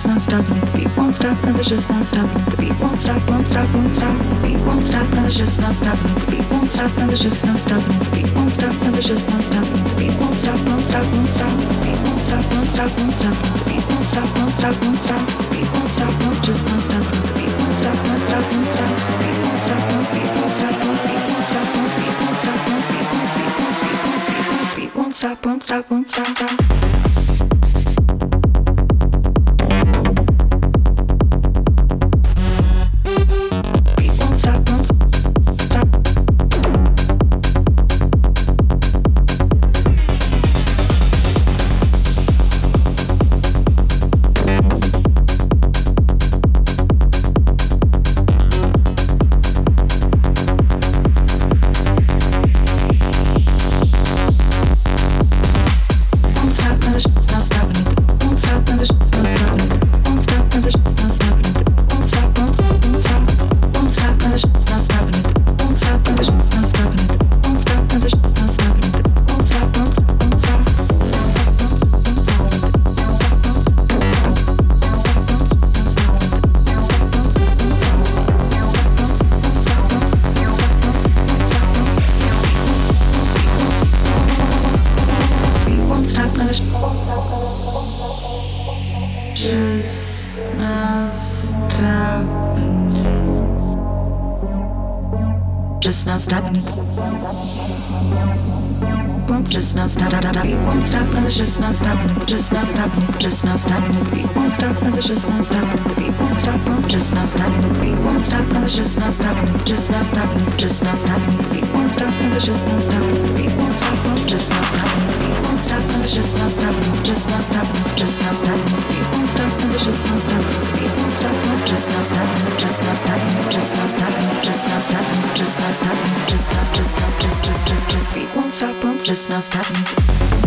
just not stopping it. The beat won't stop. No, there's just no stopping it. The beat won't stop. Won't stop. Won't stop. The beat won't stop. No, there's just no stopping it. The beat won't stop. No, there's just no stopping it. The beat won't stop. No, there's just no stopping it. The beat won't stop. Won't stop. Won't stop. The beat won't stop. Won't stop. Won't stop. The beat won't stop. Won't stop. Won't stop. The beat won't stop. Won't just no stopping it. The beat won't stop. Won't stop. Won't stop. The beat won't stop. Won't stop. Won't stop. Won't stop. Won't stop. Won't stop. Won't stop. Won't stop. Won't stop. Won't stop. Won't stop. Won't stop. Won't stop. Won't stop. Won't stop. Won't stop. Just no stopping it, just no stopping it. The beat won't stop, no, there's just no stopping it. The beat won't stop, won't just no stopping it. The beat won't stop, no, there's just no stopping it. Just no stopping it, just no stopping it. The beat won't stop, no, there's just no stopping it. The beat won't stop, won't just no stopping it. The beat won't stop, no, there's just no stopping it. Just no stopping it, just no stopping it. The beat won't stop, no, there's just no stopping it. The beat won't stop, won't just no stopping it. Just no stopping it, just no stopping it. Just no stopping it, just no stopping it. Just no, just no, just just just just beat won't stop, won't just no stopping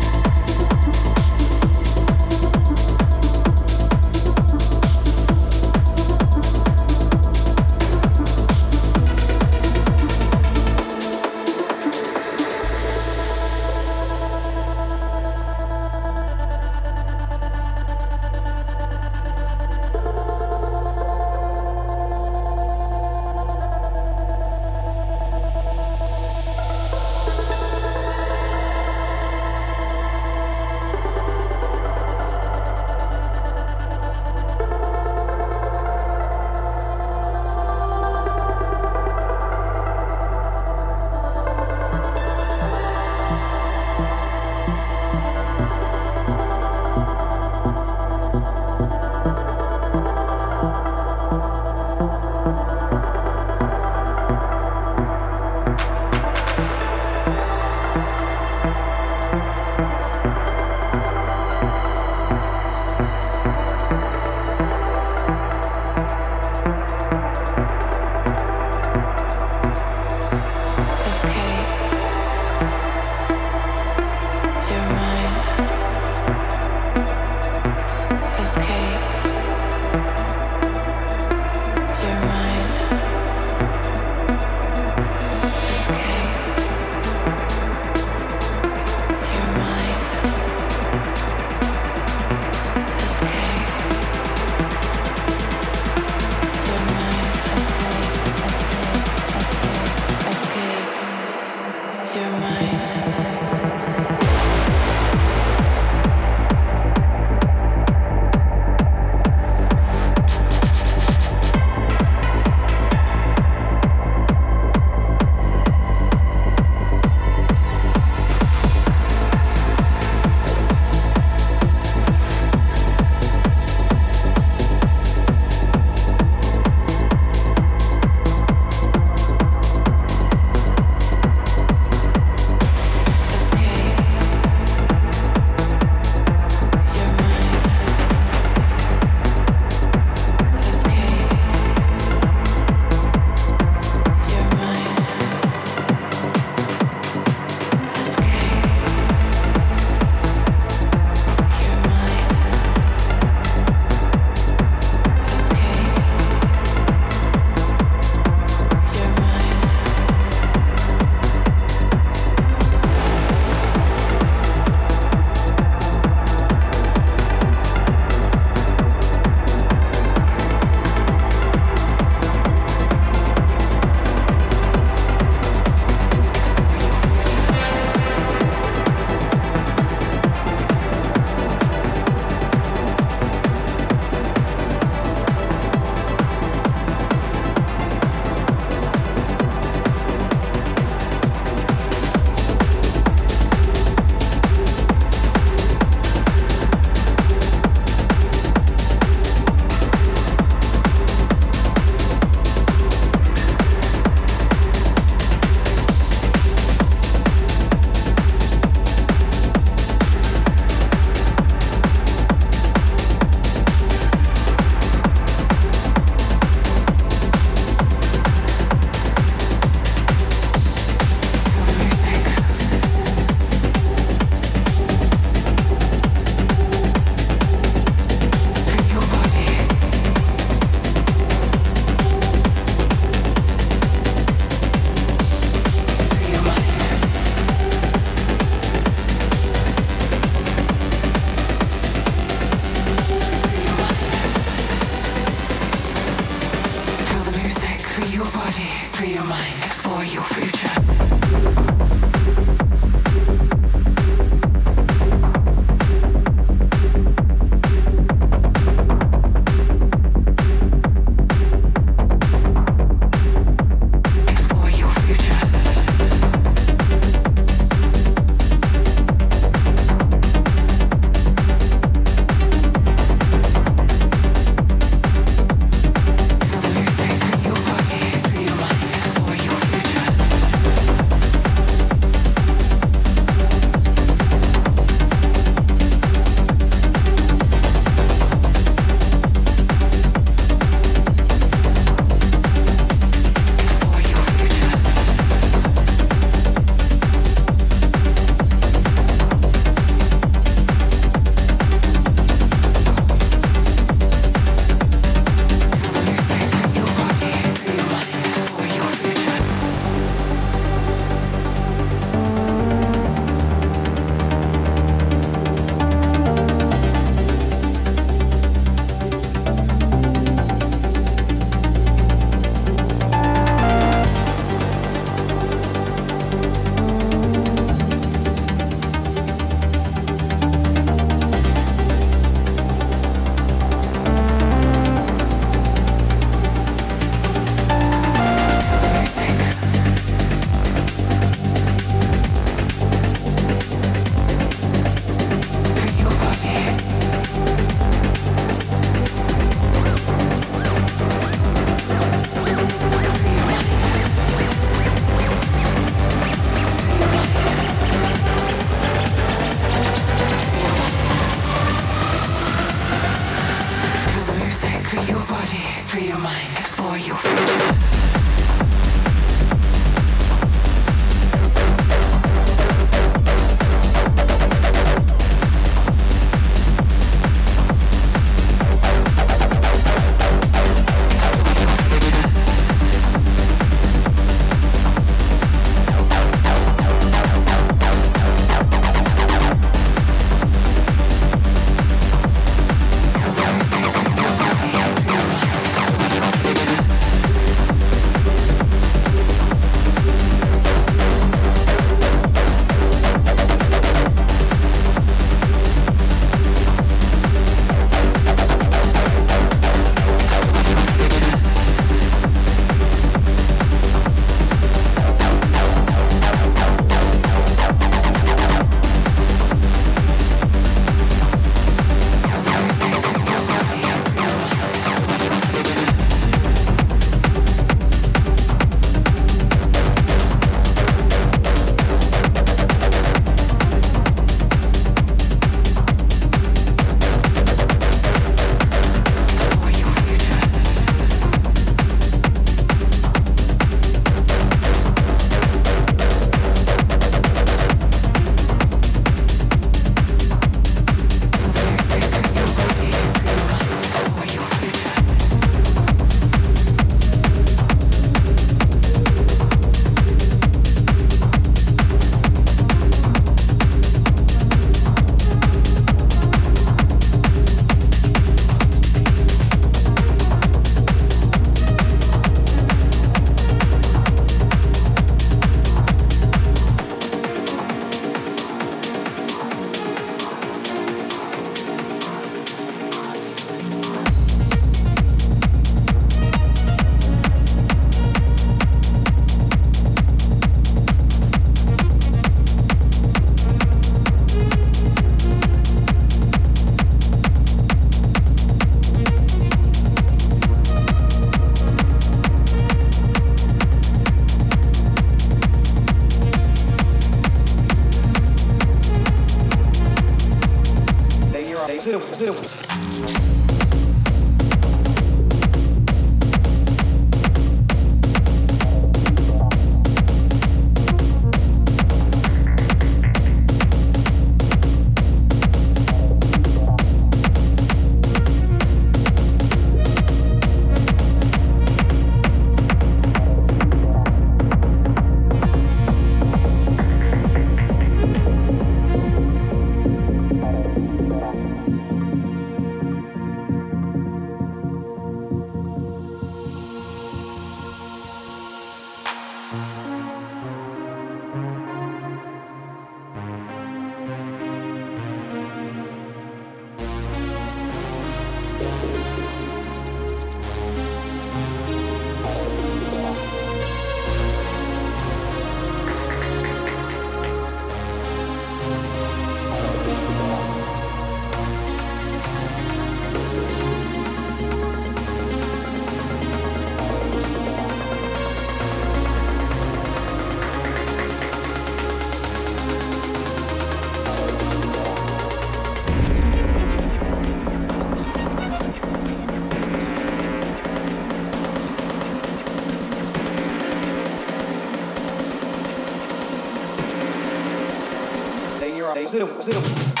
cero, cero.